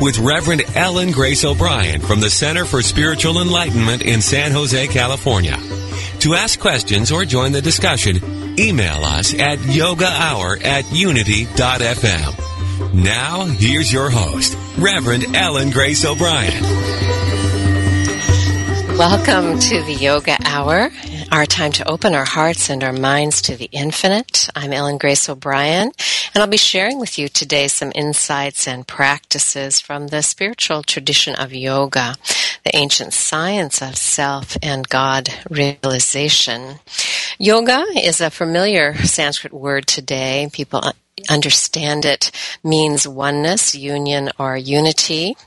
with Reverend Ellen Grace O'Brien from the Center for Spiritual Enlightenment in San Jose, California. To ask questions or join the discussion, email us at yogahour at unity.fm. Now, here's your host, Reverend Ellen Grace O'Brien. Welcome to the Yoga Hour our time to open our hearts and our minds to the infinite. I'm Ellen Grace O'Brien, and I'll be sharing with you today some insights and practices from the spiritual tradition of yoga, the ancient science of self and God realization. Yoga is a familiar Sanskrit word today. People understand it means oneness, union, or unity,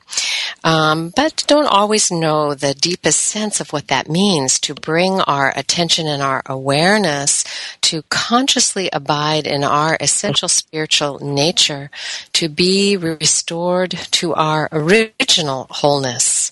um, but don't always know the deepest sense of what that means to bring our attention and our awareness to consciously abide in our essential spiritual nature, to be restored to our original wholeness.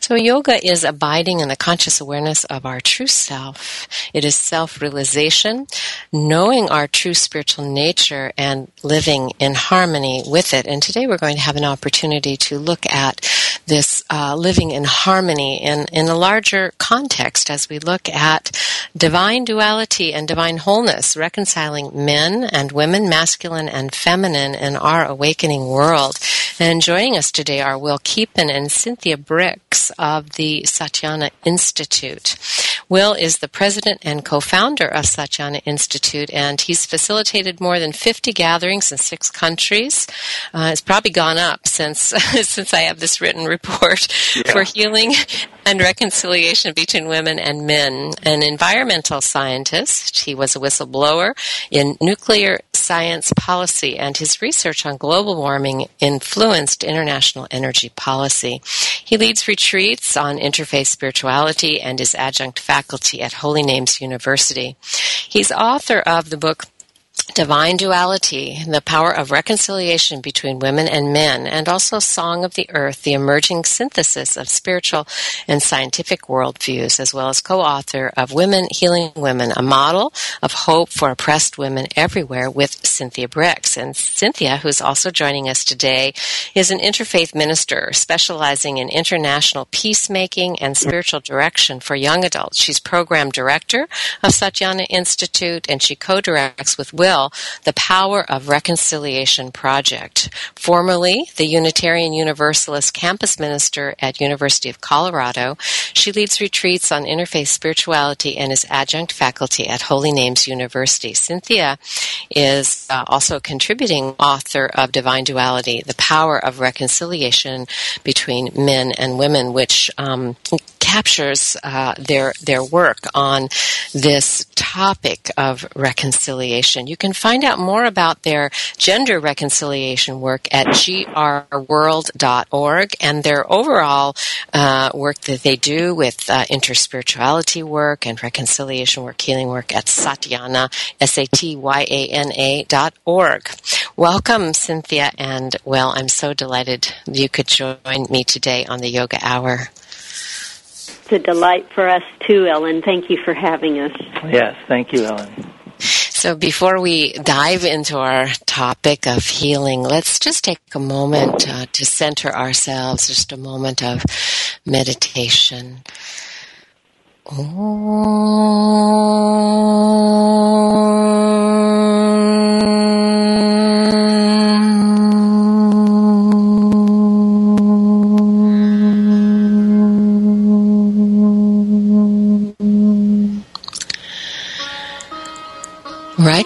So yoga is abiding in the conscious awareness of our true self. It is self-realization, knowing our true spiritual nature and living in harmony with it. And today we're going to have an opportunity to look at this uh, living in harmony in, in a larger context as we look at divine duality and divine wholeness, reconciling men and women, masculine and feminine in our awakening world. And joining us today are Will Keepin and Cynthia Of the Satyana Institute. Will is the president and co-founder of Satyana Institute, and he's facilitated more than 50 gatherings in six countries. Uh, it's probably gone up since since I have this written report yeah. for healing and reconciliation between women and men. An environmental scientist, he was a whistleblower in nuclear science policy, and his research on global warming influenced international energy policy. He leads retreats on interfaith spirituality and is adjunct faculty at Holy Names University. He's author of the book Divine Duality, the power of reconciliation between women and men, and also Song of the Earth, the emerging synthesis of spiritual and scientific worldviews, as well as co-author of Women Healing Women, a model of hope for oppressed women everywhere with Cynthia Brix. And Cynthia, who's also joining us today, is an interfaith minister specializing in international peacemaking and spiritual direction for young adults. She's program director of Satyana Institute, and she co-directs with Will the Power of Reconciliation Project. Formerly the Unitarian Universalist campus minister at University of Colorado, she leads retreats on interfaith spirituality and is adjunct faculty at Holy Names University. Cynthia is uh, also a contributing author of Divine Duality, The Power of Reconciliation Between Men and Women, which um, captures uh, their their work on this topic of reconciliation. You can find out more about their gender reconciliation work at grworld.org and their overall uh, work that they do with uh, interspirituality work and reconciliation work, healing work at Satyana, S-A-T-Y-A-N-A dot org. Welcome, Cynthia, and well, I'm so delighted you could join me today on the Yoga Hour. It's a delight for us too, Ellen. Thank you for having us. Yes, thank you, Ellen. So before we dive into our topic of healing, let's just take a moment uh, to center ourselves, just a moment of meditation.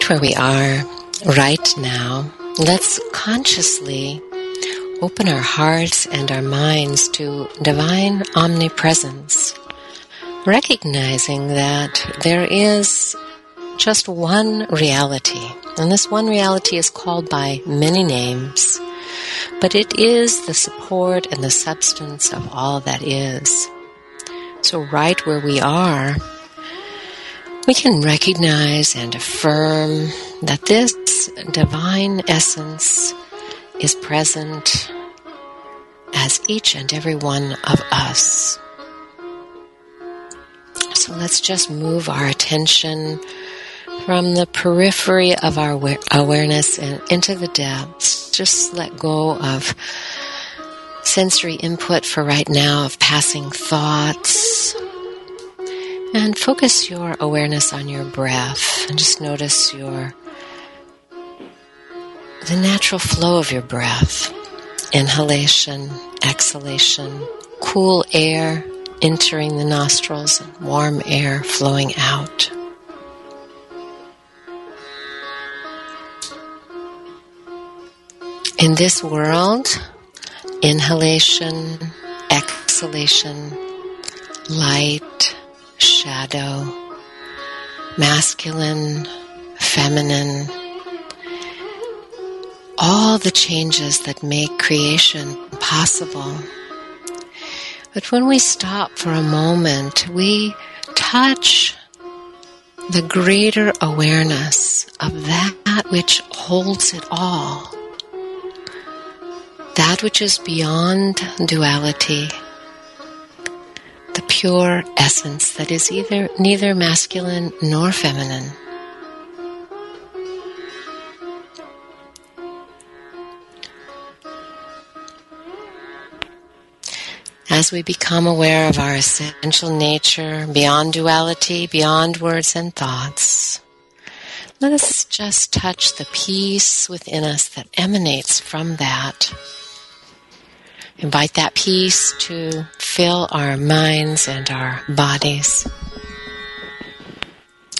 Right where we are, right now, let's consciously open our hearts and our minds to divine omnipresence recognizing that there is just one reality, and this one reality is called by many names, but it is the support and the substance of all that is. So, right where we are, we can recognize and affirm that this divine essence is present as each and every one of us. So let's just move our attention from the periphery of our awareness and into the depths. Just let go of sensory input for right now of passing thoughts. And focus your awareness on your breath and just notice your the natural flow of your breath. Inhalation, exhalation, cool air entering the nostrils and warm air flowing out. In this world, inhalation, exhalation, light, shadow, masculine, feminine, all the changes that make creation possible but when we stop for a moment, we touch the greater awareness of that which holds it all. That which is beyond duality. The pure essence that is either neither masculine nor feminine. as we become aware of our essential nature, beyond duality, beyond words and thoughts, let us just touch the peace within us that emanates from that. Invite that peace to fill our minds and our bodies.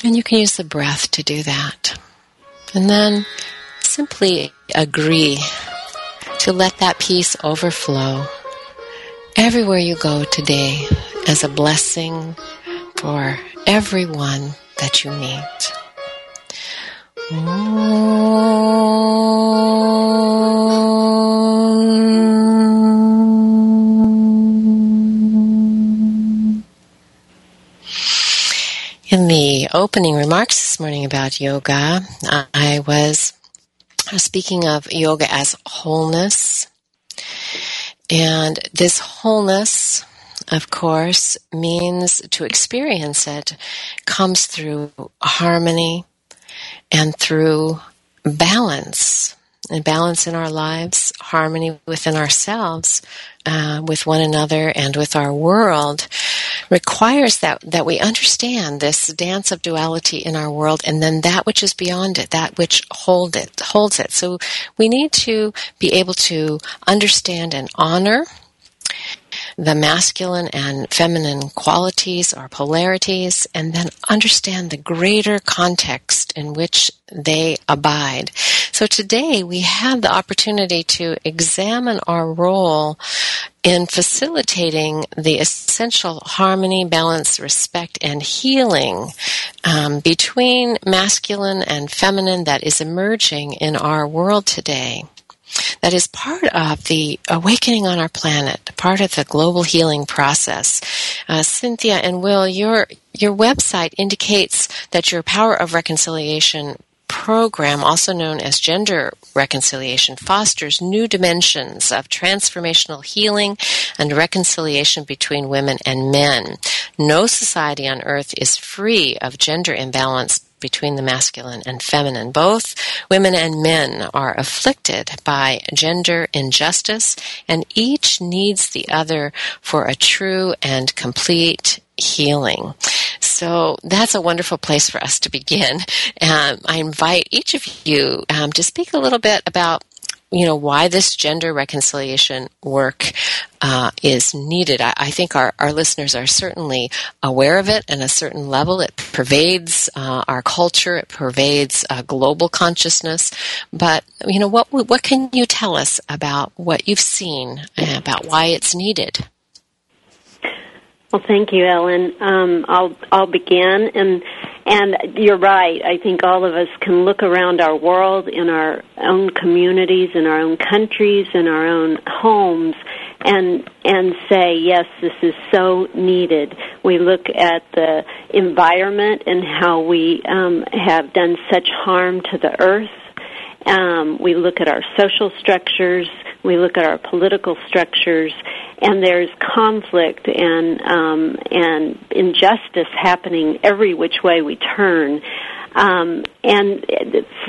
And you can use the breath to do that. And then simply agree to let that peace overflow everywhere you go today as a blessing for everyone that you meet. Opening remarks this morning about yoga, I was speaking of yoga as wholeness and this wholeness, of course, means to experience it comes through harmony and through balance. And balance in our lives, harmony within ourselves, uh, with one another, and with our world requires that, that we understand this dance of duality in our world and then that which is beyond it, that which hold it, holds it. So we need to be able to understand and honor the masculine and feminine qualities or polarities, and then understand the greater context in which they abide. So today we have the opportunity to examine our role in facilitating the essential harmony, balance, respect, and healing um, between masculine and feminine that is emerging in our world today that is part of the awakening on our planet, part of the global healing process. Uh, Cynthia and Will, your your website indicates that your power of reconciliation program, also known as gender reconciliation, fosters new dimensions of transformational healing and reconciliation between women and men. No society on earth is free of gender imbalance between the masculine and feminine. Both women and men are afflicted by gender injustice, and each needs the other for a true and complete healing. So that's a wonderful place for us to begin. Um, I invite each of you um, to speak a little bit about you know why this gender reconciliation work uh, is needed. I, I, think our, our listeners are certainly aware of it at a certain level. It pervades uh, our culture. It pervades uh, global consciousness. But you know what? What can you tell us about what you've seen about why it's needed? Well, thank you, Ellen. Um, I'll I'll begin, and and you're right. I think all of us can look around our world, in our own communities, in our own countries, in our own homes, and and say, yes, this is so needed. We look at the environment and how we um, have done such harm to the earth. Um, we look at our social structures. We look at our political structures, and there's conflict and um, and injustice happening every which way we turn. Um, and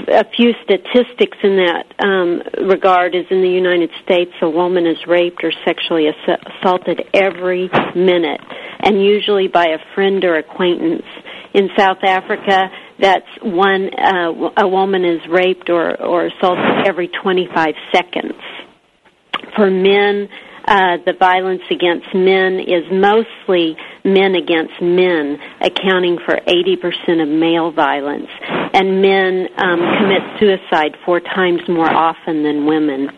a few statistics in that um, regard is in the United States, a woman is raped or sexually assaulted every minute, and usually by a friend or acquaintance. In South Africa, that's one uh, a woman is raped or, or assaulted every 25 seconds. For men, uh, the violence against men is mostly men against men, accounting for 80% of male violence. And men um, commit suicide four times more often than women.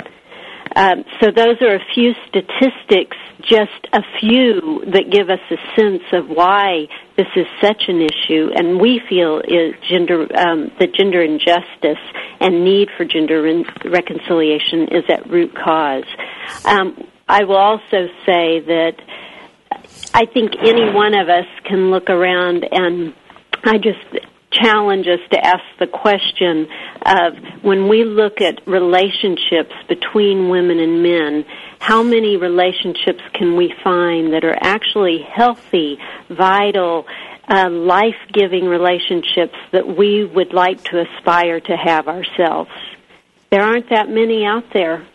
Um, so those are a few statistics, just a few that give us a sense of why this is such an issue, and we feel is gender um, the gender injustice and need for gender reconciliation is at root cause. Um, I will also say that I think any one of us can look around and I just challenge us to ask the question of when we look at relationships between women and men, how many relationships can we find that are actually healthy, vital, uh, life giving relationships that we would like to aspire to have ourselves? There aren't that many out there.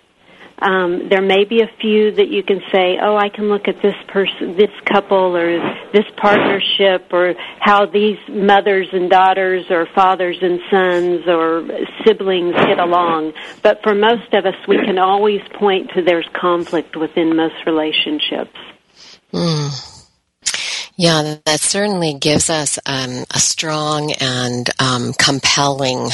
Um, there may be a few that you can say, oh, I can look at this person, this couple, or this partnership, or how these mothers and daughters, or fathers and sons, or siblings get along. But for most of us, we can always point to there's conflict within most relationships. Mm. Yeah, that certainly gives us um, a strong and um, compelling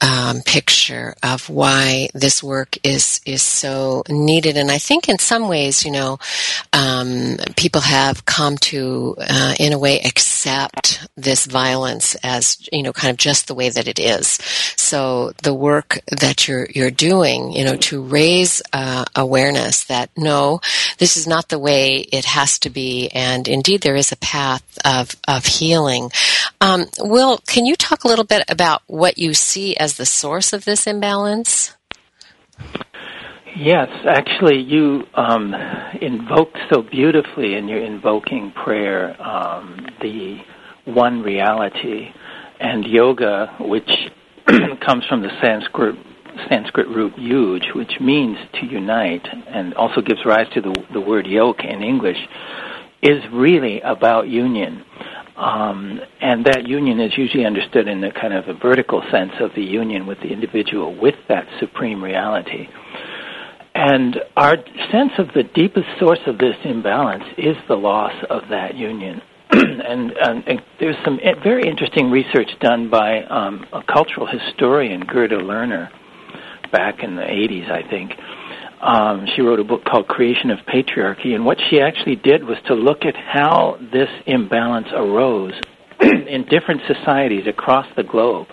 um, picture of why this work is is so needed. And I think in some ways, you know, um, people have come to, uh, in a way, accept this violence as you know, kind of just the way that it is. So the work that you're you're doing, you know, to raise uh, awareness that no, this is not the way it has to be, and indeed there is a path of of healing. Um, Will, can you talk a little bit about what you see as the source of this imbalance? Yes, actually, you um, invoke so beautifully in your invoking prayer um, the one reality, and yoga, which comes from the Sanskrit Sanskrit root yuj, which means to unite, and also gives rise to the, the word yoke in English, is really about union. Um, and that union is usually understood in the kind of a vertical sense of the union with the individual with that supreme reality. And our sense of the deepest source of this imbalance is the loss of that union. and, and, there's some very interesting research done by um, a cultural historian, Gerda Lerner, back in the 80s, I think, um, she wrote a book called Creation of Patriarchy, and what she actually did was to look at how this imbalance arose in different societies across the globe.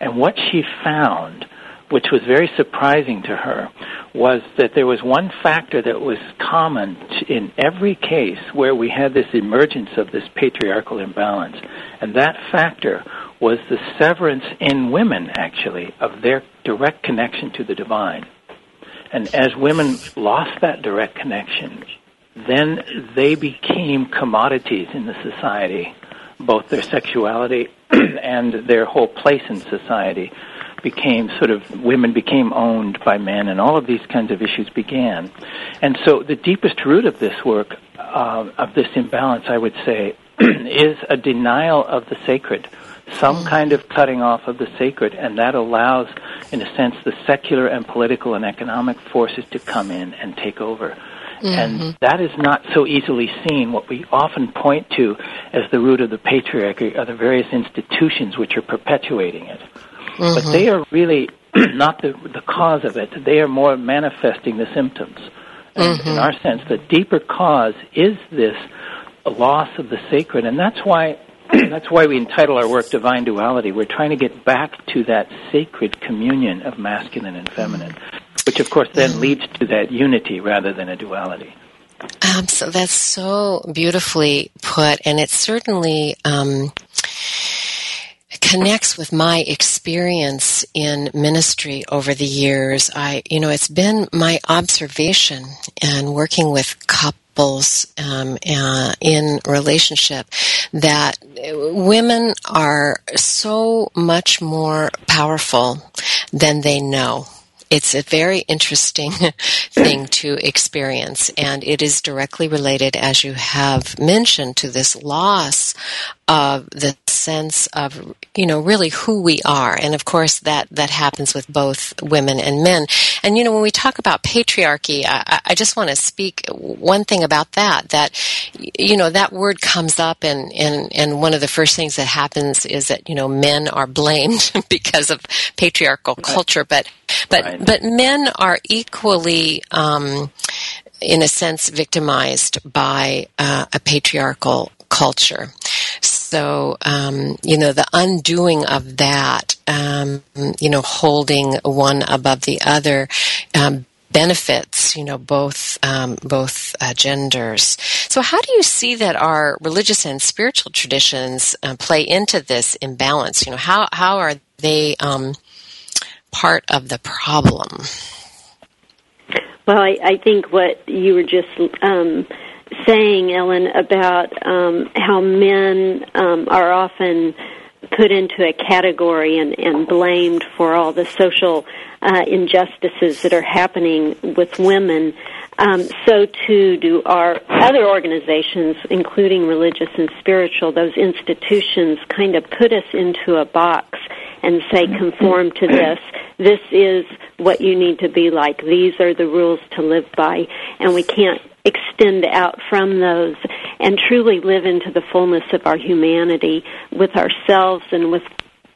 And what she found, which was very surprising to her, was that there was one factor that was common in every case where we had this emergence of this patriarchal imbalance, and that factor was the severance in women, actually, of their direct connection to the divine. And as women lost that direct connection, then they became commodities in the society, both their sexuality and their whole place in society became sort of women became owned by men, and all of these kinds of issues began. And so, the deepest root of this work, uh, of this imbalance, I would say, is a denial of the sacred, some kind of cutting off of the sacred, and that allows, in a sense, the secular and political and economic forces to come in and take over. Mm-hmm. And that is not so easily seen. What we often point to as the root of the patriarchy are the various institutions which are perpetuating it. Mm-hmm. But they are really not the, the cause of it. They are more manifesting the symptoms. And mm-hmm. in our sense, the deeper cause is this loss of the sacred, and that's why that's why we entitle our work "Divine Duality." We're trying to get back to that sacred communion of masculine and feminine, which, of course, then mm-hmm. leads to that unity rather than a duality. Um, so that's so beautifully put, and it's certainly um, connects with my experience in ministry over the years. I, you know, it's been my observation and working with couples um, uh, in relationship that women are so much more powerful than they know it's a very interesting thing to experience, and it is directly related, as you have mentioned, to this loss of the sense of you know really who we are. And of course that that happens with both women and men. And you know when we talk about patriarchy i, I just want to speak one thing about that that you know that word comes up and and and one of the first things that happens is that you know men are blamed because of patriarchal culture. But but right. but men are equally um, in a sense victimized by uh, a patriarchal culture. So, um, you know, the undoing of that, um, you know, holding one above the other, um, benefits, you know, both um, both uh, genders. So, how do you see that our religious and spiritual traditions uh, play into this imbalance? You know, how how are they um, part of the problem? Well, I, I think what you were just um, saying, Ellen, about um, how men um, are often put into a category and, and blamed for all the social uh, injustices that are happening with women. Um, so too do our other organizations, including religious and spiritual. Those institutions kind of put us into a box and say, conform to this. This is what you need to be like. These are the rules to live by. And we can't extend out from those and truly live into the fullness of our humanity with ourselves and with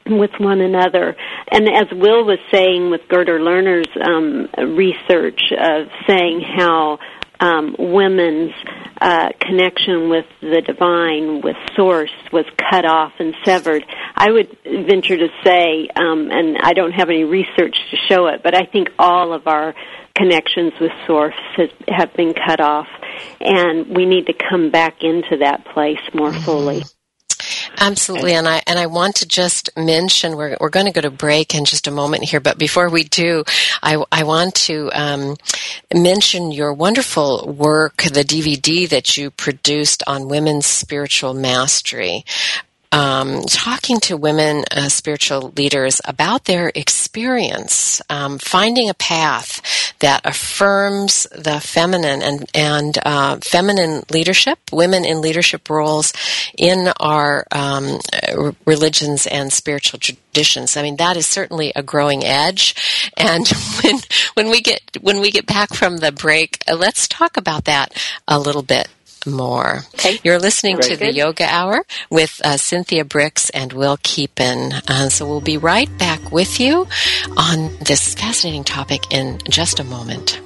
with one another. And as Will was saying with Gerda Lerner's um, research of saying how um, women's uh, connection with the divine, with Source, was cut off and severed. I would venture to say, um, and I don't have any research to show it, but I think all of our connections with Source has, have been cut off, and we need to come back into that place more fully. Absolutely, and I and I want to just mention we're we're going to go to break in just a moment here, but before we do, I I want to um, mention your wonderful work, the DVD that you produced on women's spiritual mastery um, talking to women uh, spiritual leaders about their experience, um, finding a path that affirms the feminine and and uh, feminine leadership, women in leadership roles in our um, religions and spiritual traditions. I mean, that is certainly a growing edge. And when when we get when we get back from the break, uh, let's talk about that a little bit more. Okay. You're listening Very to good. the Yoga Hour with uh, Cynthia Brix and Will Keepin. Uh, so we'll be right back with you on this fascinating topic in just a moment.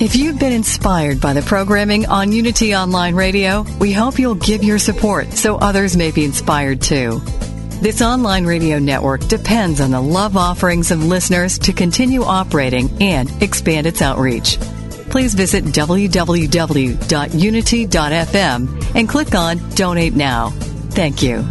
If you've been inspired by the programming on Unity Online Radio, we hope you'll give your support so others may be inspired too. This online radio network depends on the love offerings of listeners to continue operating and expand its outreach. Please visit www.unity.fm and click on Donate Now. Thank you.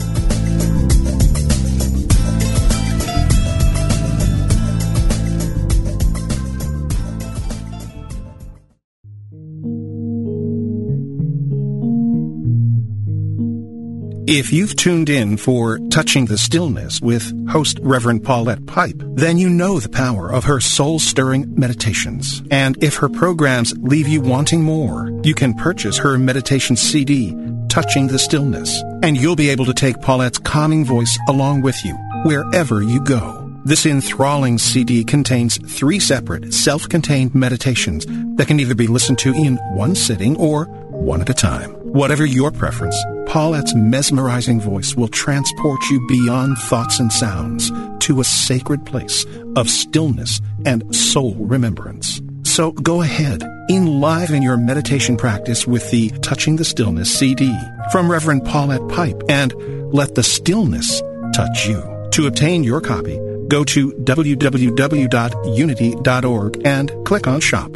If you've tuned in for Touching the Stillness with host Reverend Paulette Pipe, then you know the power of her soul stirring meditations. And if her programs leave you wanting more, you can purchase her meditation CD, Touching the Stillness, and you'll be able to take Paulette's calming voice along with you wherever you go. This enthralling CD contains three separate self-contained meditations that can either be listened to in one sitting or one at a time. Whatever your preference, Paulette's mesmerizing voice will transport you beyond thoughts and sounds to a sacred place of stillness and soul remembrance. So go ahead, enliven your meditation practice with the Touching the Stillness CD from Reverend Paulette Pipe and let the stillness touch you. To obtain your copy, go to www.unity.org and click on Shop.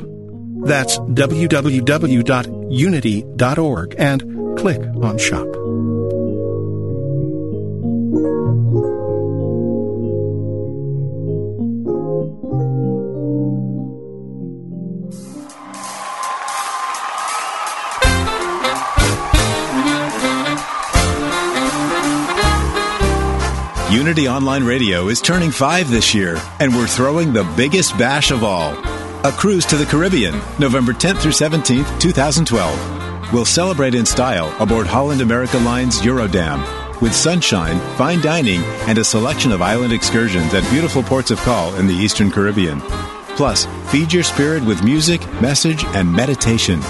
That's www.unity.org and click on Shop. Unity Online Radio is turning five this year, and we're throwing the biggest bash of all a cruise to the Caribbean, November 10th through 17th, 2012. We'll celebrate in style aboard Holland America Line's Eurodam with sunshine, fine dining, and a selection of island excursions at beautiful ports of call in the Eastern Caribbean. Plus, feed your spirit with music, message, and meditation.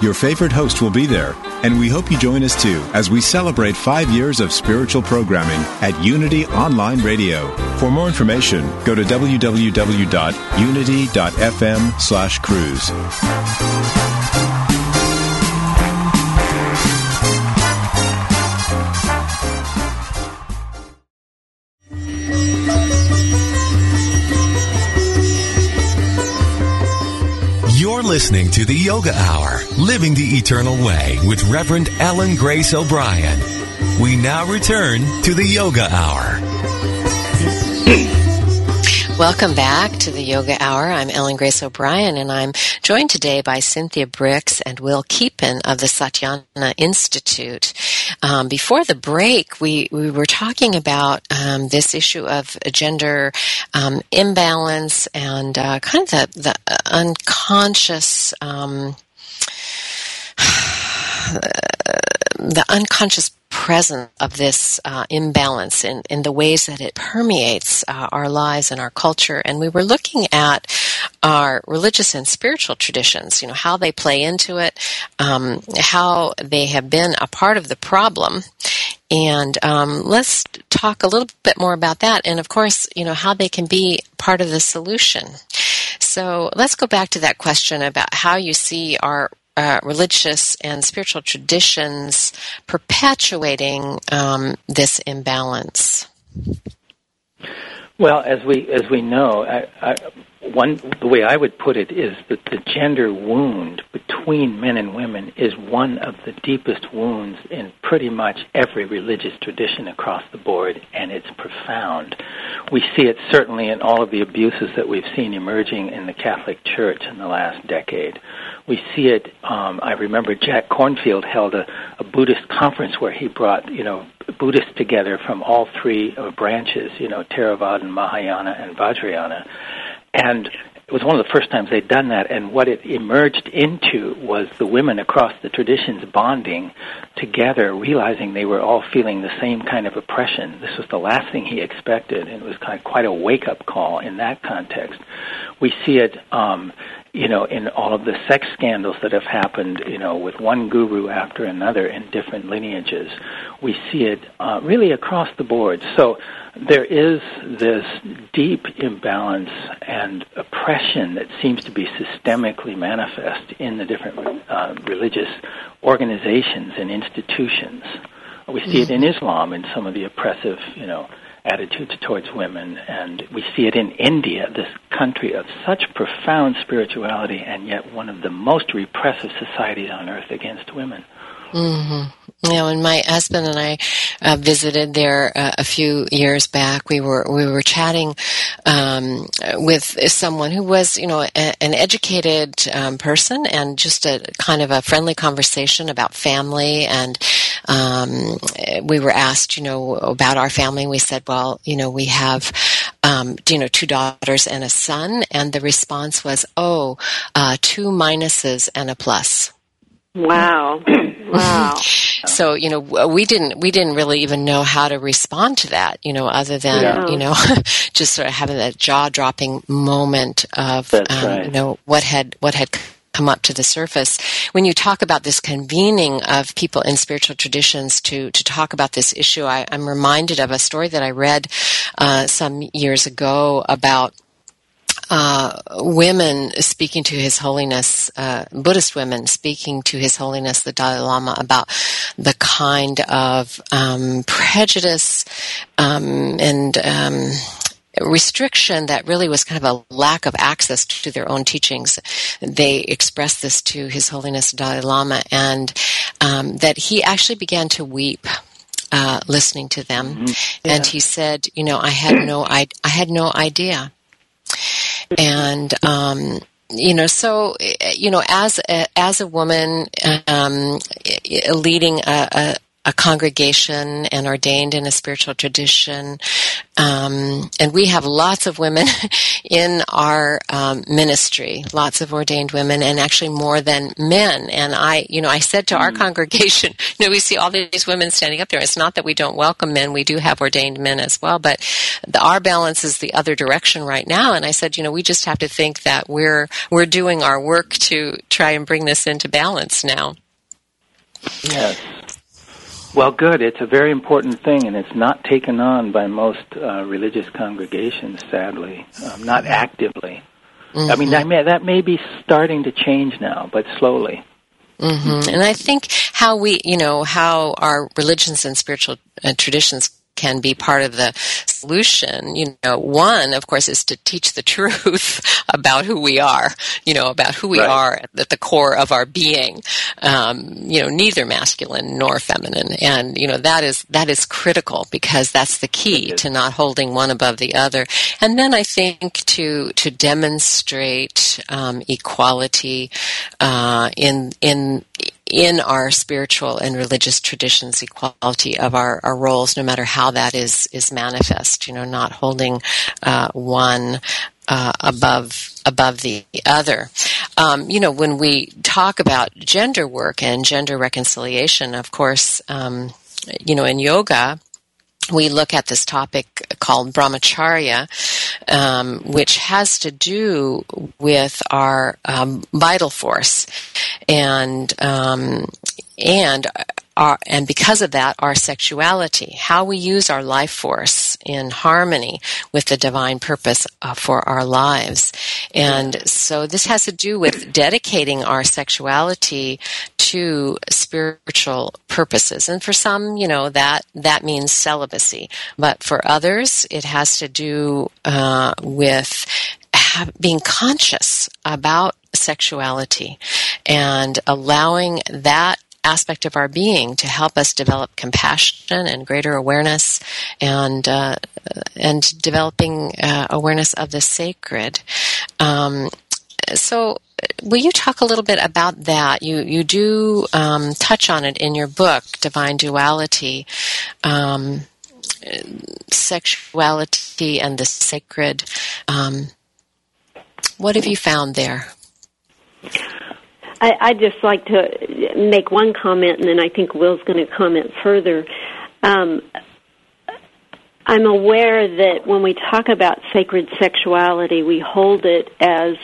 Your favorite host will be there, and we hope you join us too as we celebrate five years of spiritual programming at Unity Online Radio. For more information, go to www.unity.fm listening to the Yoga Hour, Living the Eternal Way with Reverend Ellen Grace O'Brien. We now return to the Yoga Hour. Welcome back to the Yoga Hour. I'm Ellen Grace O'Brien, and I'm joined today by Cynthia Brix and Will Keepin of the Satyana Institute. Um, before the break, we, we were talking about um, this issue of gender um, imbalance and uh, kind of the, the unconscious. The unconscious presence of this uh, imbalance in, in the ways that it permeates uh, our lives and our culture. And we were looking at our religious and spiritual traditions, you know, how they play into it, um, how they have been a part of the problem. And um, let's talk a little bit more about that. And of course, you know, how they can be part of the solution. So let's go back to that question about how you see our uh, religious and spiritual traditions perpetuating um, this imbalance? Well, as we as we know, I, I, one the way I would put it is that the gender wound between men and women is one of the deepest wounds in pretty much every religious tradition across the board, and it's profound. We see it certainly in all of the abuses that we've seen emerging in the Catholic Church in the last decade. We see it. Um, I remember Jack Kornfield held a, a Buddhist conference where he brought you know Buddhists together from all three uh, branches, you know, Theravada, Mahayana, and Vajrayana and it was one of the first times they'd done that, and what it emerged into was the women across the traditions bonding together, realizing they were all feeling the same kind of oppression. This was the last thing he expected, and it was kind of quite a wake-up call in that context. We see it um, you know, in all of the sex scandals that have happened, you know, with one guru after another in different lineages. We see it uh, really across the board. So there is this deep imbalance and oppression that seems to be systemically manifest in the different uh, religious organizations and institutions. We see it in Islam in some of the oppressive, you know, attitudes towards women, and we see it in India, this country of such profound spirituality, and yet one of the most repressive societies on earth against women. Mm-hmm. You know, when my husband and I uh, visited there uh, a few years back, we were we were chatting um, with someone who was, you know, a, an educated um, person, and just a kind of a friendly conversation about family. And um, we were asked, you know, about our family. We said, well, you know, we have, um, you know, two daughters and a son, and the response was, oh, uh, two minuses and a plus. Wow. wow. So, you know, we didn't, we didn't really even know how to respond to that, you know, other than, Yeah. you know, just sort of having that jaw dropping moment of, um, right. you know, what had, what had come up to the surface. When you talk about this convening of people in spiritual traditions to, to talk about this issue, I, I'm reminded of a story that I read, uh, some years ago about, uh, women speaking to His Holiness, uh, Buddhist women speaking to His Holiness the Dalai Lama about the kind of um, prejudice um, and um, restriction that really was kind of a lack of access to their own teachings. They expressed this to His Holiness Dalai Lama, and um, that he actually began to weep uh, listening to them. And he said, "You know, I had no, I, I had no idea." and um, you know, so you know, as a, as a woman um, leading a, a, congregation and ordained in a spiritual tradition, um, and we have lots of women in our um, ministry, lots of ordained women, and actually more than men. And I, you know, I said to our congregation, you know, we see all these women standing up there. It's not that we don't welcome men; we do have ordained men as well, but the, our balance is the other direction right now. And I said, you know, we just have to think that we're we're doing our work to try and bring this into balance now. Yes. Well, good. It's a very important thing, and it's not taken on by most uh, religious congregations, sadly, um, not actively. I mean, that may, that may be starting to change now, but slowly. hmm And I think how we, you know, how our religions and spiritual uh, traditions can be part of the solution. You know, one, of course, is to teach the truth about who we are, you know, about who we Right. are at the core of our being. Um, you know, neither masculine nor feminine. And, you know, that is, that is critical because that's the key to not holding one above the other. And then I think to, to demonstrate, um, equality, uh, in, in, in our spiritual and religious traditions, equality of our, our roles, no matter how that is is manifest. You know, not holding uh, one uh, above above the other. Um, you know, when we talk about gender work and gender reconciliation, of course, um, you know, in yoga, we look at this topic called brahmacharya, um, which has to do with our um, vital force, and um, and our, and because of that, our sexuality, how we use our life force in harmony with the divine purpose uh, for our lives, and so this has to do with dedicating our sexuality to spiritual purposes. And for some, you know, that, that means celibacy. But for others, it has to do uh, with have, being conscious about sexuality and allowing that aspect of our being to help us develop compassion and greater awareness and uh, and developing uh, awareness of the sacred. Um, so will you talk a little bit about that? You you do um, touch on it in your book, Divine Duality, um, sexuality and the sacred. Um, what have you found there? I, I'd just like to make one comment, and then I think Will's going to comment further. Um, I'm aware that when we talk about sacred sexuality, we hold it as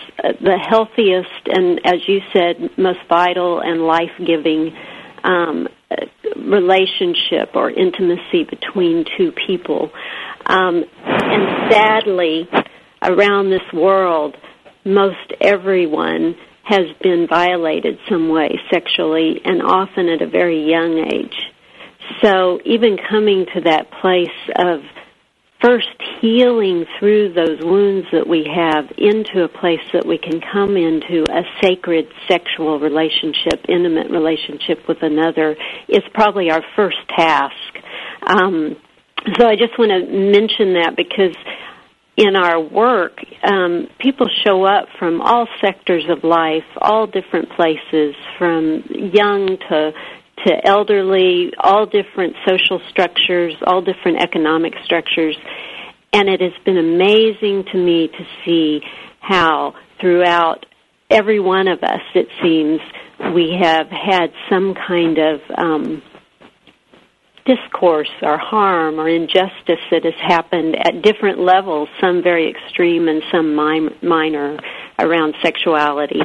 the healthiest and, as you said, most vital and life giving um, relationship or intimacy between two people. Um, and sadly, around this world, most everyone has been violated some way sexually and often at a very young age. so even coming to that place of first healing through those wounds that we have into a place that we can come into a sacred sexual relationship, intimate relationship with another is probably our first task. Um, so I just want to mention that because in our work, um, people show up from all sectors of life, all different places, from young to to elderly, all different social structures, all different economic structures. And it has been amazing to me to see how throughout every one of us, it seems, we have had some kind of um, discourse or harm or injustice that has happened at different levels, some very extreme and some minor around sexuality.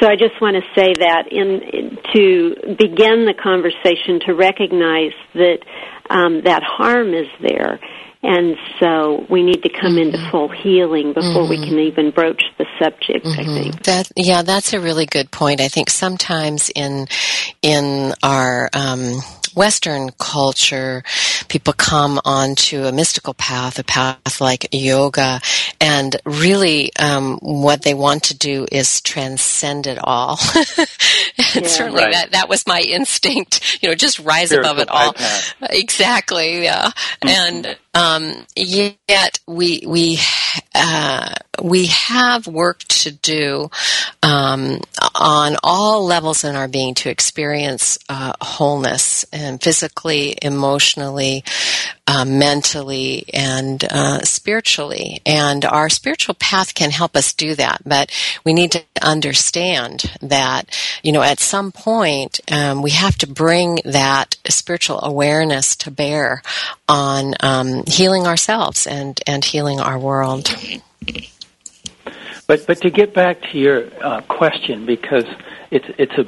So I just want to say that in to begin the conversation to recognize that um, that harm is there. And so we need to come mm-hmm. into full healing before mm-hmm. we can even broach the subject, mm-hmm. I think. That, yeah, that's a really good point. I think sometimes in, in our, um, Western culture, people come onto a mystical path, a path like yoga, and really um, what they want to do is transcend it all. and yeah, certainly right. that, that was my instinct, you know, just rise Spiritual above it all. Exactly, yeah. Mm-hmm. And um, yet we we uh, we have work to do um, on all levels in our being to experience uh, wholeness and physically, emotionally, uh, mentally, and uh, spiritually. And our spiritual path can help us do that, but we need to understand that you know at some point um, we have to bring that spiritual awareness to bear on healing ourselves and, and healing our world. But but to get back to your uh, question, because it's it's a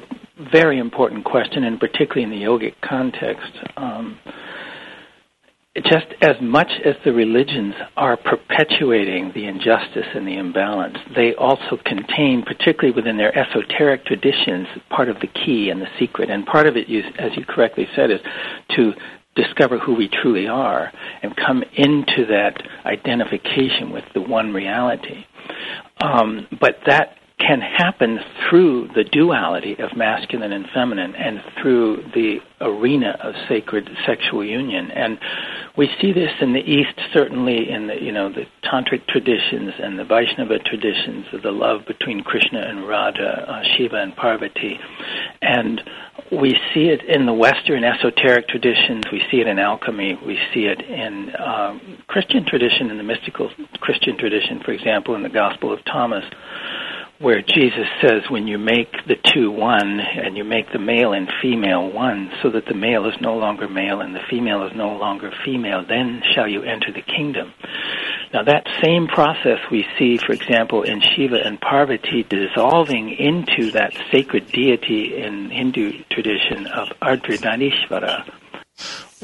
very important question, and particularly in the yogic context. Um, just as much as the religions are perpetuating the injustice and the imbalance, they also contain, particularly within their esoteric traditions, part of the key and the secret. And part of it, as you correctly said, is to discover who we truly are and come into that identification with the one reality. Um, but that can happen through the duality of masculine and feminine and through the arena of sacred sexual union and we see this in the east certainly in the you know the tantric traditions and the vaishnava traditions of the love between krishna and radha uh, shiva and parvati and we see it in the Western esoteric traditions. We see it in alchemy. We see it in um, Christian tradition, in the mystical Christian tradition, for example, in the Gospel of Thomas, where Jesus says, when you make the two one, and you make the male and female one, so that the male is no longer male and the female is no longer female, then shall you enter the kingdom. Now, that same process we see, for example, in Shiva and Parvati dissolving into that sacred deity in Hindu tradition of Ardhanarishvara,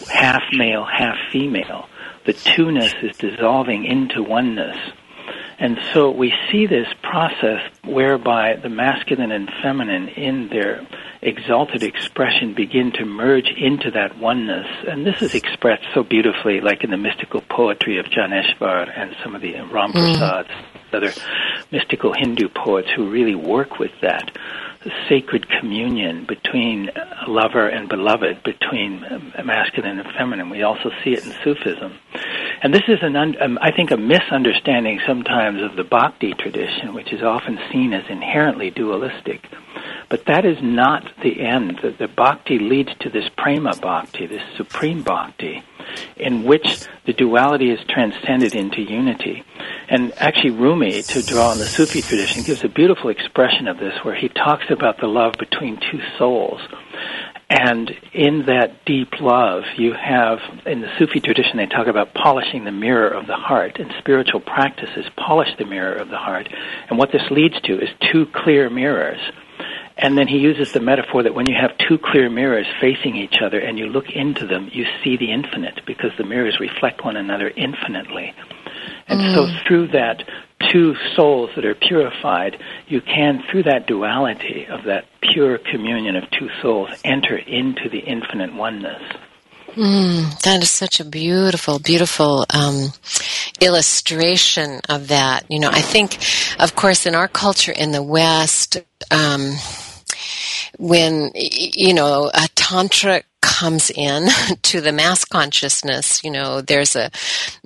half male, half female. The two-ness is dissolving into oneness. And so we see this process whereby the masculine and feminine in their exalted expression begin to merge into that oneness. And this is expressed so beautifully, like in the mystical poetry of Janeshvar and some of the Ram Prasads, mm. other mystical Hindu poets who really work with that sacred communion between lover and beloved, between masculine and feminine. We also see it in Sufism. And this is an, um, I think, a misunderstanding sometimes of the bhakti tradition, which is often seen as inherently dualistic. But that is not the end. The, the bhakti leads to this prema bhakti, this supreme bhakti, in which the duality is transcended into unity. And actually, Rumi, to draw on the Sufi tradition, gives a beautiful expression of this where he talks about the love between two souls. And in that deep love, you have, in the Sufi tradition, they talk about polishing the mirror of the heart, and spiritual practices polish the mirror of the heart. And what this leads to is two clear mirrors and then he uses the metaphor that when you have two clear mirrors facing each other and you look into them, you see the infinite because the mirrors reflect one another infinitely. And mm. so through that two souls that are purified, you can, through that duality of that pure communion of two souls, enter into the infinite oneness. Mm, that is such a beautiful, beautiful um, illustration of that. You know, I think, of course, in our culture in the West, um, when you know a tantra comes in to the mass consciousness you know there's a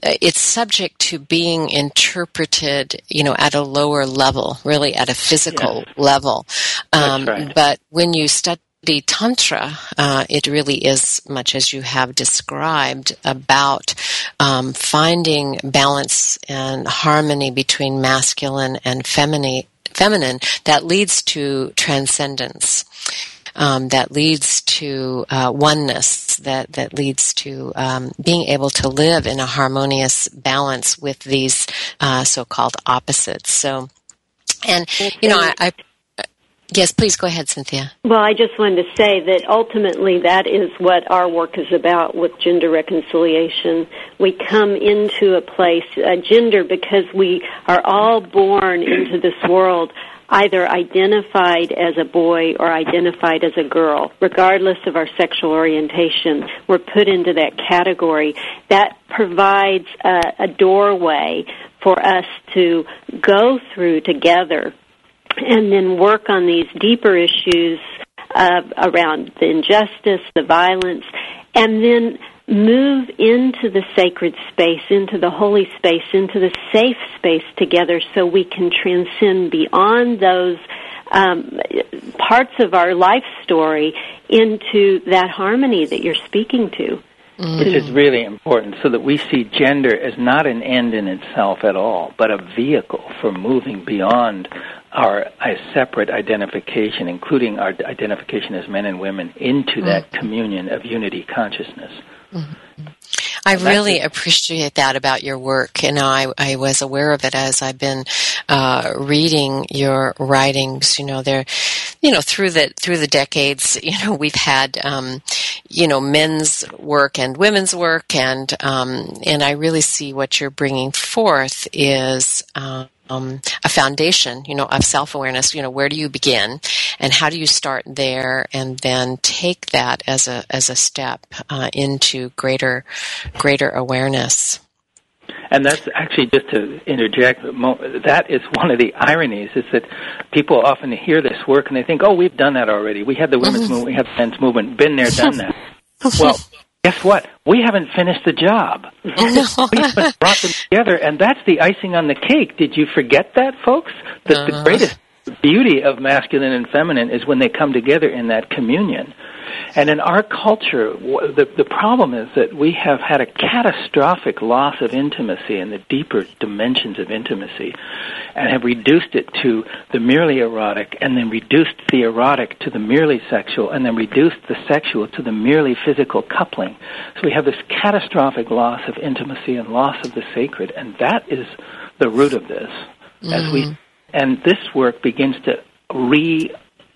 it's subject to being interpreted you know at a lower level really at a physical yes. level um, right. but when you study tantra uh, it really is much as you have described about um, finding balance and harmony between masculine and feminine feminine that leads to transcendence. Um, that leads to uh, oneness, that that leads to um, being able to live in a harmonious balance with these uh, so-called opposites. So, and you know, I, I Yes, please go ahead, Cynthia. Well, I just wanted to say that ultimately that is what our work is about with gender reconciliation. We come into a place, uh, gender, because we are all born into this world either identified as a boy or identified as a girl, regardless of our sexual orientation. We're put into that category. That provides a, a doorway for us to go through together and then work on these deeper issues uh, around the injustice, the violence, and then move into the sacred space, into the holy space, into the safe space together so we can transcend beyond those um, parts of our life story into that harmony that you're speaking to. Mm. Which is really important so that we see gender as not an end in itself at all, but a vehicle for moving beyond our a separate identification, including our identification as men and women, into mm. that communion of unity consciousness. Mm-hmm. I really appreciate that about your work. and I, I was aware of it as I've been uh, reading your writings. You know, there, you know, through the through the decades, you know, we've had, um, you know, men's work and women's work, and um, and I really see what you're bringing forth is. Um, um, a foundation, you know, of self-awareness. You know, where do you begin, and how do you start there, and then take that as a as a step uh, into greater greater awareness. And that's actually just to interject. That is one of the ironies is that people often hear this work and they think, "Oh, we've done that already. We had the women's mm-hmm. movement, we have the men's movement, been there, done that." well, guess what? We haven't finished the job. we haven't brought them together, and that's the icing on the cake. Did you forget that, folks? That uh-huh. the greatest beauty of masculine and feminine is when they come together in that communion. And in our culture, the, the problem is that we have had a catastrophic loss of intimacy in the deeper dimensions of intimacy and have reduced it to the merely erotic and then reduced the erotic to the merely sexual and then reduced the sexual to the merely physical coupling. So we have this catastrophic loss of intimacy and loss of the sacred and that is the root of this. Mm-hmm. As we mm-hmm. and this work begins to re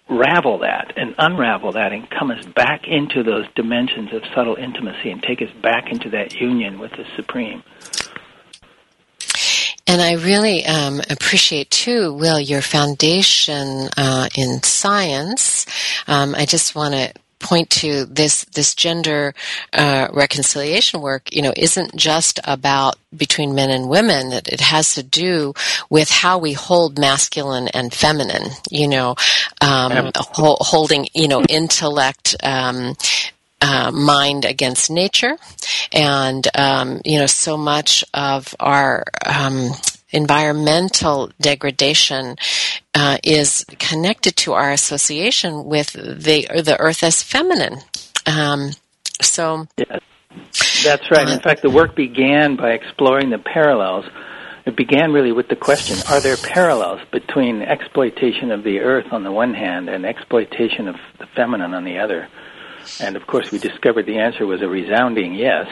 ravel that and unravel that and come us back into those dimensions of subtle intimacy and take us back into that union with the Supreme. And I really um, appreciate too, Will, your foundation uh, in science. Um, I just want to point to this this gender uh, reconciliation work you know isn't just about between men and women it, it has to do with how we hold masculine and feminine you know um, ho- holding you know intellect um, uh, mind against nature, and um, you know so much of our um, environmental degradation uh, is connected to our association with the the earth as feminine. Um, so, yes, that's right. In fact, the work began by exploring the parallels. It began really with the question: Are there parallels between exploitation of the earth on the one hand and exploitation of the feminine on the other? And of course, we discovered the answer was a resounding yes.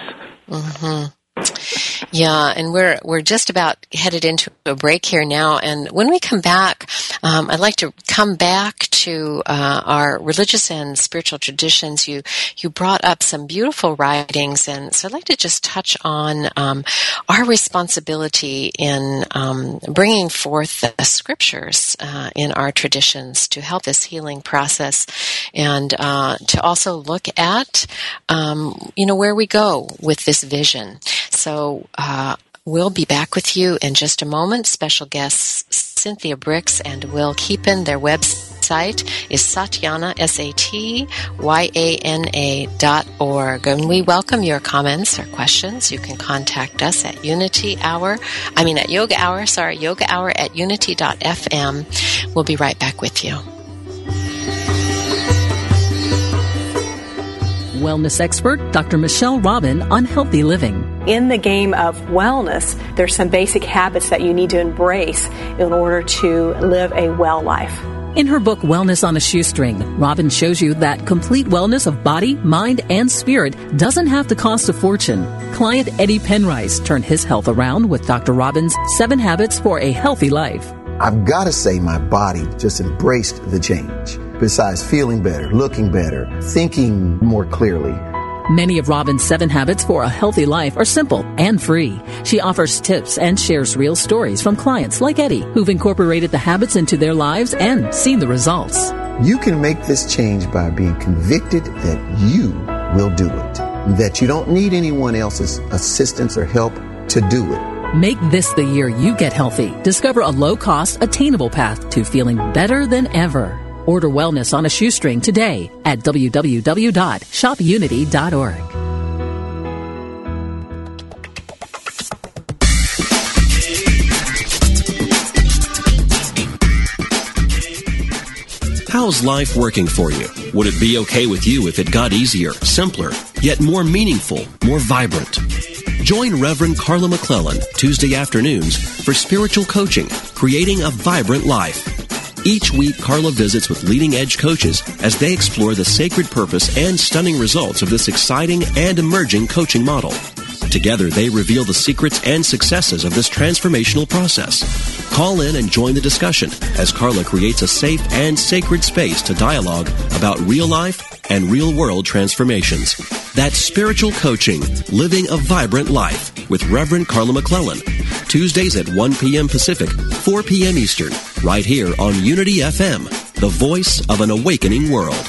Mm-hmm. Yeah, and we're we're just about headed into a break here now. And when we come back, um, I'd like to come back to uh, our religious and spiritual traditions. You you brought up some beautiful writings, and so I'd like to just touch on um, our responsibility in um, bringing forth the scriptures uh, in our traditions to help this healing process, and uh, to also look at um, you know where we go with this vision. So uh, we'll be back with you in just a moment. Special guests Cynthia Brix and Will Keepin. Their website is satyana, S-A-T-Y-A-N-A dot org. And we welcome your comments or questions. You can contact us at Unity Hour, I mean at Yoga Hour, sorry, Yoga Hour at unity.fm. We'll be right back with you. Wellness expert Dr. Michelle Robin on healthy living. In the game of wellness, there's some basic habits that you need to embrace in order to live a well life. In her book, Wellness on a Shoestring, Robin shows you that complete wellness of body, mind, and spirit doesn't have to cost a fortune. Client Eddie Penrice turned his health around with Dr. Robin's Seven Habits for a Healthy Life. I've got to say, my body just embraced the change besides feeling better, looking better, thinking more clearly. Many of Robin's seven habits for a healthy life are simple and free. She offers tips and shares real stories from clients like Eddie, who've incorporated the habits into their lives and seen the results. You can make this change by being convicted that you will do it, that you don't need anyone else's assistance or help to do it. Make this the year you get healthy. Discover a low cost, attainable path to feeling better than ever. Order wellness on a shoestring today at www.shopunity.org. How's life working for you? Would it be okay with you if it got easier, simpler, yet more meaningful, more vibrant? Join Reverend Carla McClellan Tuesday afternoons for spiritual coaching, creating a vibrant life. Each week, Carla visits with leading edge coaches as they explore the sacred purpose and stunning results of this exciting and emerging coaching model. Together, they reveal the secrets and successes of this transformational process. Call in and join the discussion as Carla creates a safe and sacred space to dialogue about real life and real world transformations. That's spiritual coaching, living a vibrant life with Reverend Carla McClellan. Tuesdays at 1 p.m. Pacific, 4 p.m. Eastern, right here on Unity FM, the voice of an awakening world.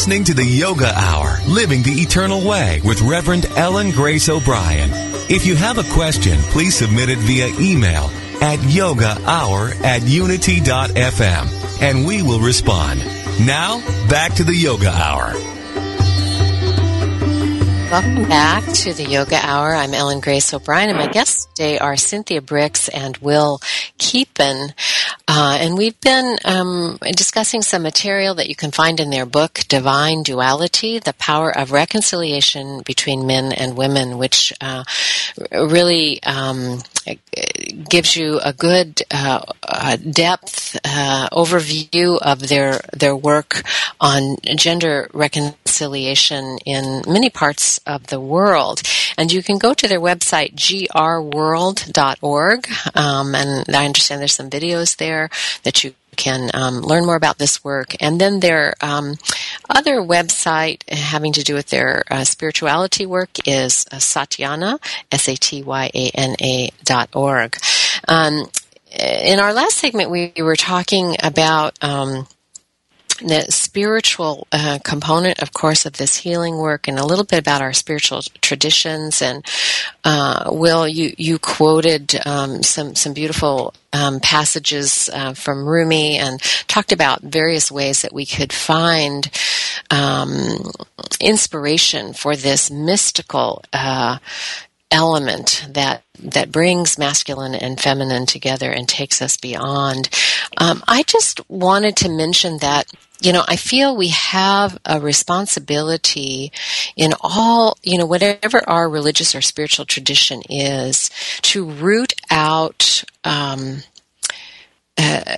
Listening to the Yoga Hour, Living the Eternal Way with Reverend Ellen Grace O'Brien. If you have a question, please submit it via email at yogahour at unity.fm and we will respond. Now, back to the Yoga Hour. Welcome back to the Yoga Hour. I'm Ellen Grace O'Brien, and my guests today are Cynthia Brix and Will Keepin. Uh, and we've been um, discussing some material that you can find in their book, Divine Duality The Power of Reconciliation Between Men and Women, which uh, really um, gives you a good uh, uh depth uh, overview of their, their work on gender reconciliation in many parts of the world. And you can go to their website, grworld.org, um, and I understand there's some videos there that you can um, learn more about this work. And then their um, other website having to do with their uh, spirituality work is uh, Satyana, S-A-T-Y-A-N-A dot org. Um, in our last segment, we were talking about um, the spiritual uh, component, of course, of this healing work, and a little bit about our spiritual traditions. And uh, Will, you you quoted um, some some beautiful um, passages uh, from Rumi and talked about various ways that we could find um, inspiration for this mystical uh, element that that brings masculine and feminine together and takes us beyond. Um, I just wanted to mention that you know, I feel we have a responsibility in all, you know, whatever our religious or spiritual tradition is, to root out um, uh,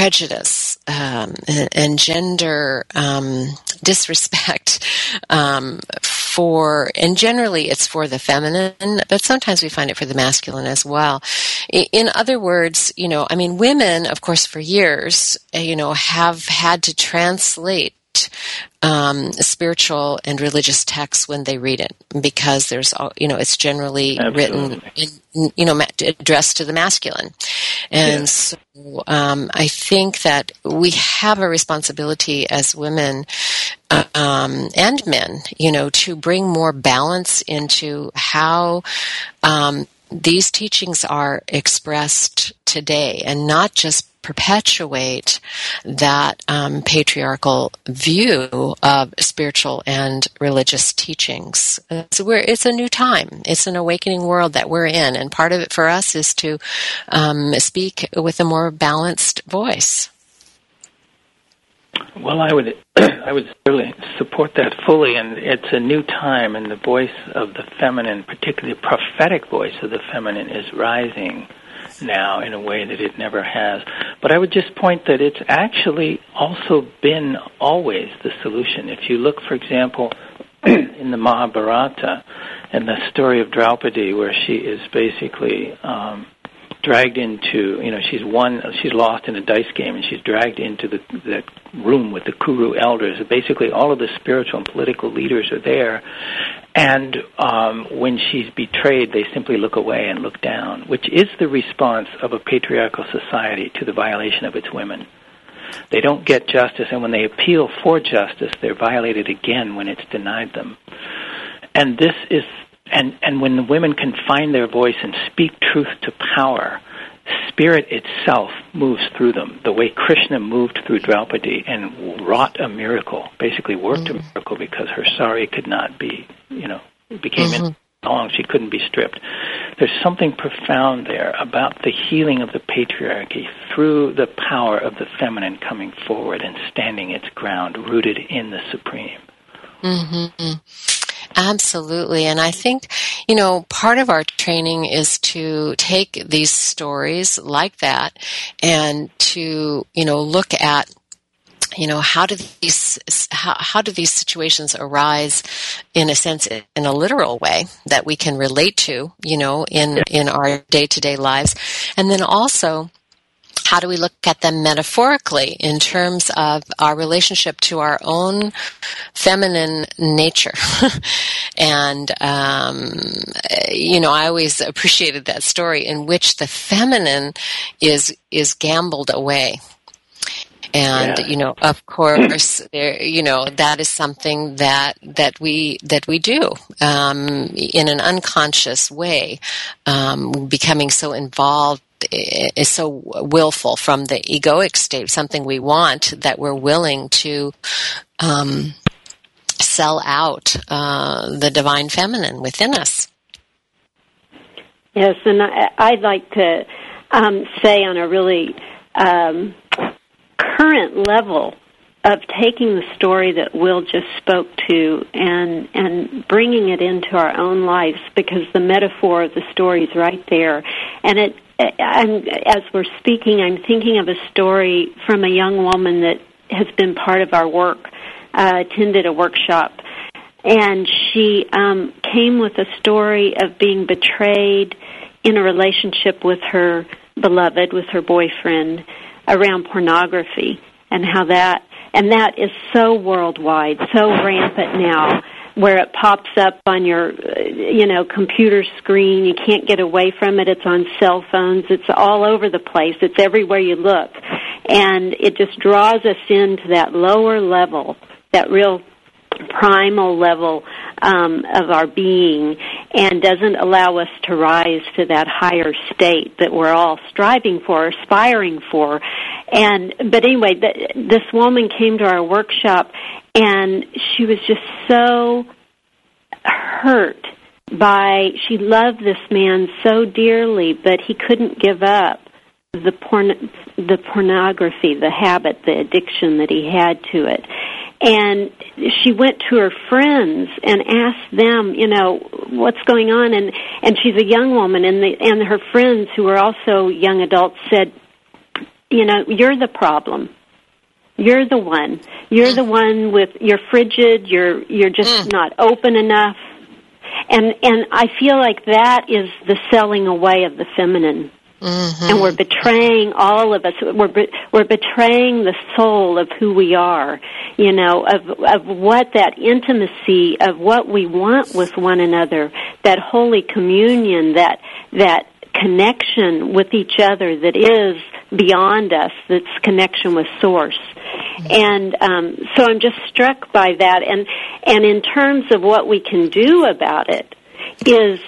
prejudice um, and, and, gender um, disrespect um, for, and generally it's for the feminine, but sometimes we find it for the masculine as well. In other words, you know, I mean, women, of course, for years, uh, you know, have had to translate um, spiritual and religious texts when they read it because there's you know it's generally Absolutely. written in, you know addressed to the masculine and yeah. so um, I think that we have a responsibility as women um, and men you know to bring more balance into how um, these teachings are expressed today and not just perpetuate that um, patriarchal view of spiritual and religious teachings. So it's a new time. It's an awakening world that we're in, and part of it for us is to um, speak with a more balanced voice. Well, I would I would certainly support that fully, and it's a new time, and the voice of the feminine, particularly the prophetic voice of the feminine, is rising now in a way that it never has. But I would just point that it's actually also been always the solution. If you look, for example, in the Mahabharata and the story of Draupadi, where she is basically um, dragged into, you know, she's won, she's lost in a dice game, and she's dragged into the that room with the Kuru elders. Basically, all of the spiritual and political leaders are there, and um, when she's betrayed, they simply look away and look down, which is the response of a patriarchal society to the violation of its women. They don't get justice, and when they appeal for justice, they're violated again when it's denied them. And this is and and when the women can find their voice and speak truth to power, spirit itself moves through them. The way Krishna moved through Draupadi and wrought a miracle, basically worked mm-hmm. a miracle because her sari could not be, you know, became mm-hmm. long she couldn't be stripped. There's something profound there about the healing of the patriarchy through the power of the feminine coming forward and standing its ground, rooted in the supreme. Mm-hmm. Absolutely. And I think, you know, part of our training is to take these stories like that and to, you know, look at you know how do these how, how do these situations arise in a sense in a literal way that we can relate to you know in in our day-to-day lives and then also how do we look at them metaphorically in terms of our relationship to our own feminine nature? and, um, you know, I always appreciated that story in which the feminine is, is gambled away and yeah. you know of course there you know that is something that that we that we do um, in an unconscious way um, becoming so involved is so willful from the egoic state, something we want that we're willing to um, sell out uh, the divine feminine within us. Yes, and I, would like to um, say on a really um, current level of taking the story that Will just spoke to and and bringing it into our own lives because the metaphor of the story is right there, and it I'm, as we're speaking, I'm thinking of a story from a young woman that has been part of our work, uh, attended a workshop, and she um, came with a story of being betrayed in a relationship with her beloved, with her boyfriend, around pornography, and how that and that is so worldwide, so rampant now where it pops up on your uh, you know computer screen. You can't get away from it. It's on cell phones. It's all over the place. It's everywhere you look. And it just draws us into that lower level that real primal level um, of our being and doesn't allow us to rise to that higher state that we're all striving for, aspiring for. And but anyway, th- this woman came to our workshop and she was just so hurt by she loved this man so dearly, but he couldn't give up the porn the pornography, the habit, the addiction that he had to it. And she went to her friends and asked them, you know, what's going on and and she's a young woman and the and her friends who were also young adults said, you know, you're the problem. You're the one. You're the one with you're frigid, you're you're just mm. not open enough. And and I feel like that is the selling away of the feminine. Mm-hmm. And we're betraying all of us. We're be- we're betraying the soul of who we are. You know, of of what that intimacy of what we want with one another, that holy communion, that that connection with each other that is beyond us, that's connection with source. And um, so I'm just struck by that. And and in terms of what we can do about it, is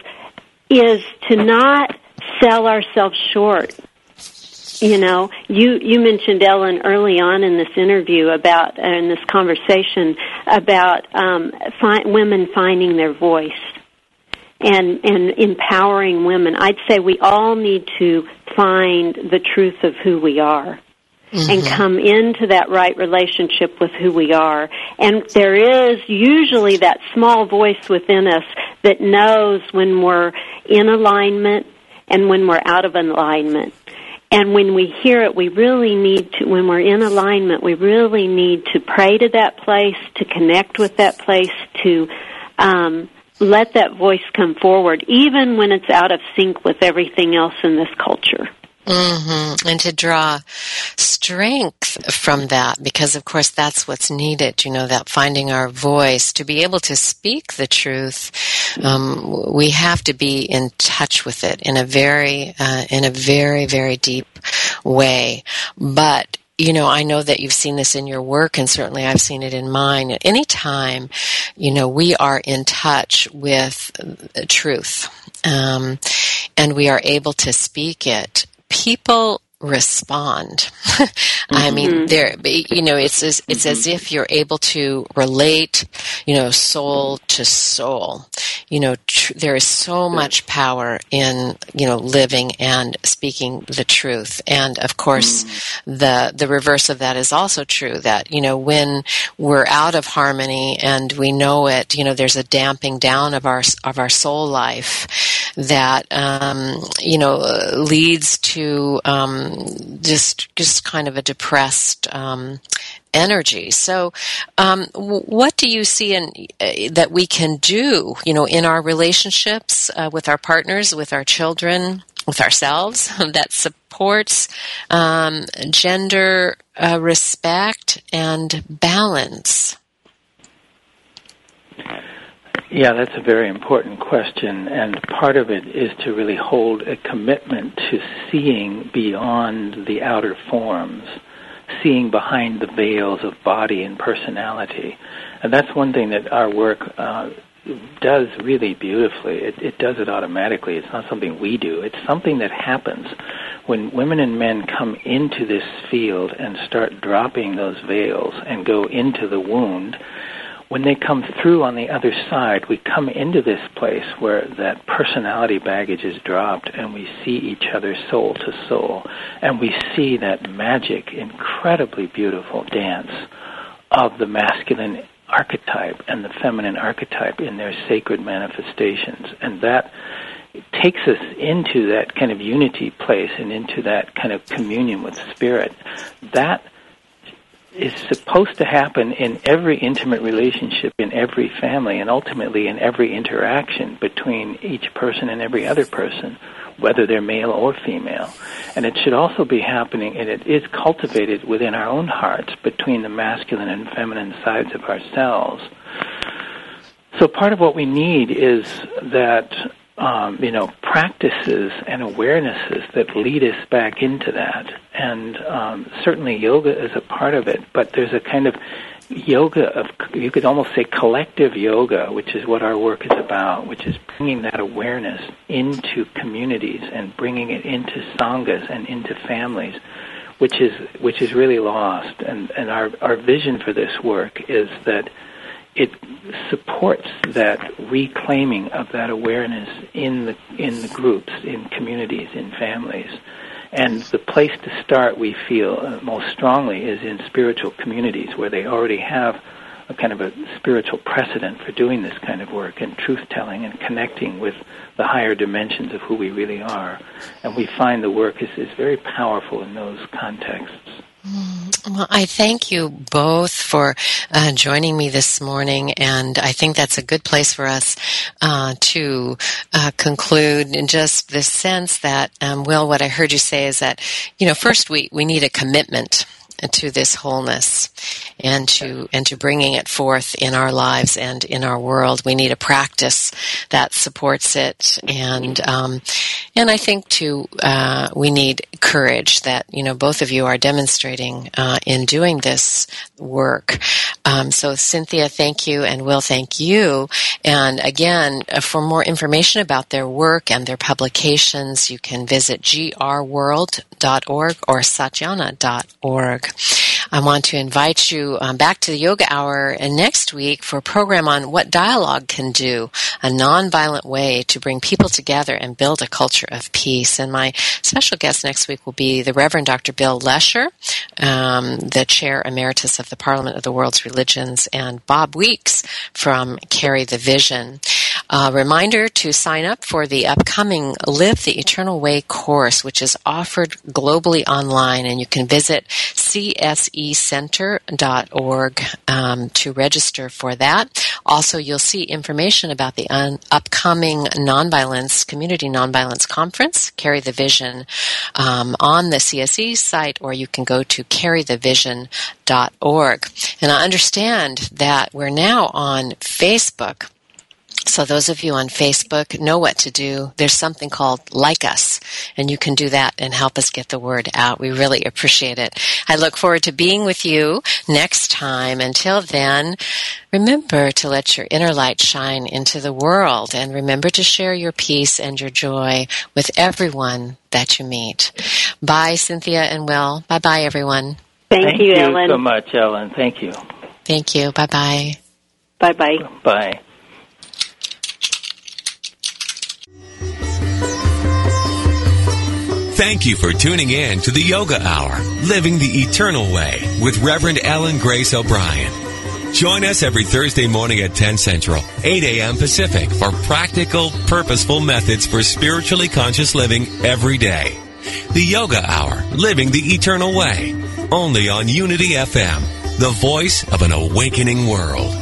is to not sell ourselves short. You know, you you mentioned Ellen early on in this interview about uh, in this conversation about um, fi- women finding their voice and and empowering women. I'd say we all need to find the truth of who we are. Mm-hmm. and come into that right relationship with who we are. And there is usually that small voice within us that knows when we're in alignment and when we're out of alignment. And when we hear it, we really need to, when we're in alignment, we really need to pray to that place, to connect with that place, to um, let that voice come forward, even when it's out of sync with everything else in this culture. Mm-hmm. And to draw strength from that, because of course that's what's needed, you know, that finding our voice. To be able to speak the truth, um, we have to be in touch with it in a very, uh, in a very, very deep way. But you know, I know that you've seen this in your work and certainly I've seen it in mine. At any time, you know, we are in touch with truth. Um, and we are able to speak it people respond. I mean, mm-hmm. there, you know, it's as, it's mm-hmm. as if you're able to relate, you know, soul to soul. You know, tr- there is so much power in, you know, living and speaking the truth. And of course, mm-hmm. the, the reverse of that is also true that, you know, when we're out of harmony and we know it, you know, there's a damping down of our, of our soul life that, um, you know, leads to, um, just just kind of a depressed um, energy. So, um, what do you see in uh, that we can do? You know, in our relationships uh, with our partners, with our children, with ourselves, that supports um, gender uh, respect and balance. Yeah, that's a very important question, and part of it is to really hold a commitment to seeing beyond the outer forms, seeing behind the veils of body and personality. And that's one thing that our work uh, does really beautifully. It, it does it automatically. It's not something we do. It's something that happens when women and men come into this field and start dropping those veils and go into the wound when they come through on the other side, we come into this place where that personality baggage is dropped and we see each other soul to soul. And we see that magic, incredibly beautiful dance of the masculine archetype and the feminine archetype in their sacred manifestations. And that takes us into that kind of unity place and into that kind of communion with spirit. That is supposed to happen in every intimate relationship, in every family, and ultimately in every interaction between each person and every other person, whether they're male or female. And it should also be happening, and it is cultivated within our own hearts between the masculine and feminine sides of ourselves. So part of what we need is that um, you know, practices and awarenesses that lead us back into that. And um, certainly yoga is a part of it, but there's a kind of yoga of, you could almost say collective yoga, which is what our work is about, which is bringing that awareness into communities and bringing it into sanghas and into families. Which is which is really lost, and and our our vision for this work is that it supports that reclaiming of that awareness in the in the groups, in communities, in families, And the place to start, we feel uh, most strongly, is in spiritual communities where they already have a kind of a spiritual precedent for doing this kind of work and truth telling and connecting with the higher dimensions of who we really are. And we find the work is, is very powerful in those contexts. Well, I thank you both for uh, joining me this morning, and I think that's a good place for us uh, to uh, conclude in just this sense that, um, Will, what I heard you say is that, you know, first we, we need a commitment to this wholeness and to and to bringing it forth in our lives and in our world. We need a practice that supports it, and um, and I think too uh, we need courage that you know both of you are demonstrating uh, in doing this work. Um, so Cynthia, thank you, and Will, thank you. And again, uh, for more information about their work and their publications, you can visit grworld.org or satyana.org. I want to invite you um, back to the Yoga Hour and next week for a program on what dialogue can do, a nonviolent way to bring people together and build a culture of peace. And my special guest next week will be the Reverend Dr. Bill Lesher, um, the Chair Emeritus of the Parliament of the World's Religions, and Bob Weeks from Carry the Vision. A reminder to sign up for the upcoming Live the Eternal Way course, which is offered globally online, and you can visit csecenter.org um, to register for that. Also, you'll see information about the un- upcoming nonviolence community nonviolence conference, Carry the Vision, um, on the CSE site, or you can go to carrythevision.org. And I understand that we're now on Facebook. So those of you on Facebook know what to do. There's something called Like Us, and you can do that and help us get the word out. We really appreciate it. I look forward to being with you next time. Until then, remember to let your inner light shine into the world and remember to share your peace and your joy with everyone that you meet. Bye, Cynthia and Will. Bye bye, everyone. Thank, Thank you, you Ellen. so much, Ellen. Thank you. Thank you. Bye bye. Bye bye. Bye Thank you for tuning in to the Yoga Hour, Living the Eternal Way with Reverend Ellen Grace O'Brien. Join us every Thursday morning at 10 Central, 8 a.m. Pacific for practical, purposeful methods for spiritually conscious living every day. The Yoga Hour, Living the Eternal Way, only on Unity FM, the voice of an awakening world.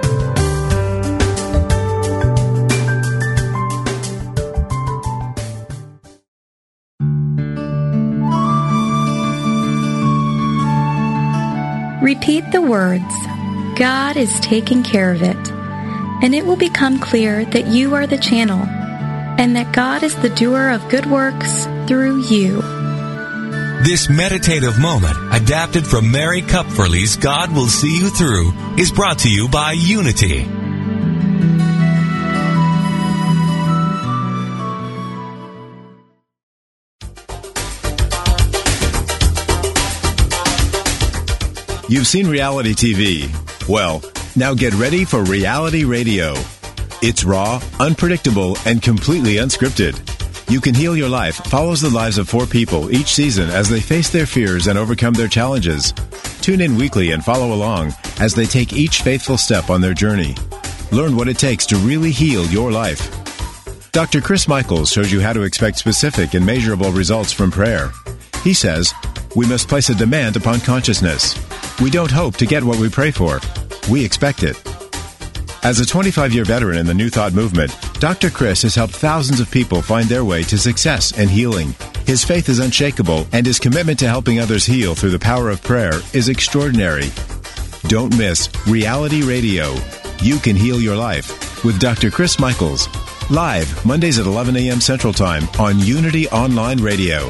Repeat the words, God is taking care of it, and it will become clear that you are the channel and that God is the doer of good works through you. This meditative moment, adapted from Mary Kupferle's God Will See You Through, is brought to you by Unity. You've seen reality TV. Well, Now get ready for reality radio. It's raw, unpredictable, and completely unscripted. You Can Heal Your Life follows the lives of four people each season as they face their fears and overcome their challenges. Tune in weekly and follow along as they take each faithful step on their journey. Learn what it takes to really heal your life. Dr. Chris Michaels shows you how to expect specific and measurable results from prayer. He says, We must place a demand upon consciousness. We don't hope to get what we pray for, we expect it. As a 25 year veteran in the New Thought movement, Dr. Chris has helped thousands of people find their way to success and healing. His faith is unshakable, and his commitment to helping others heal through the power of prayer is extraordinary. Don't miss Reality Radio. You can heal your life with Dr. Chris Michaels. Live Mondays at 11 a.m. Central Time on Unity Online Radio.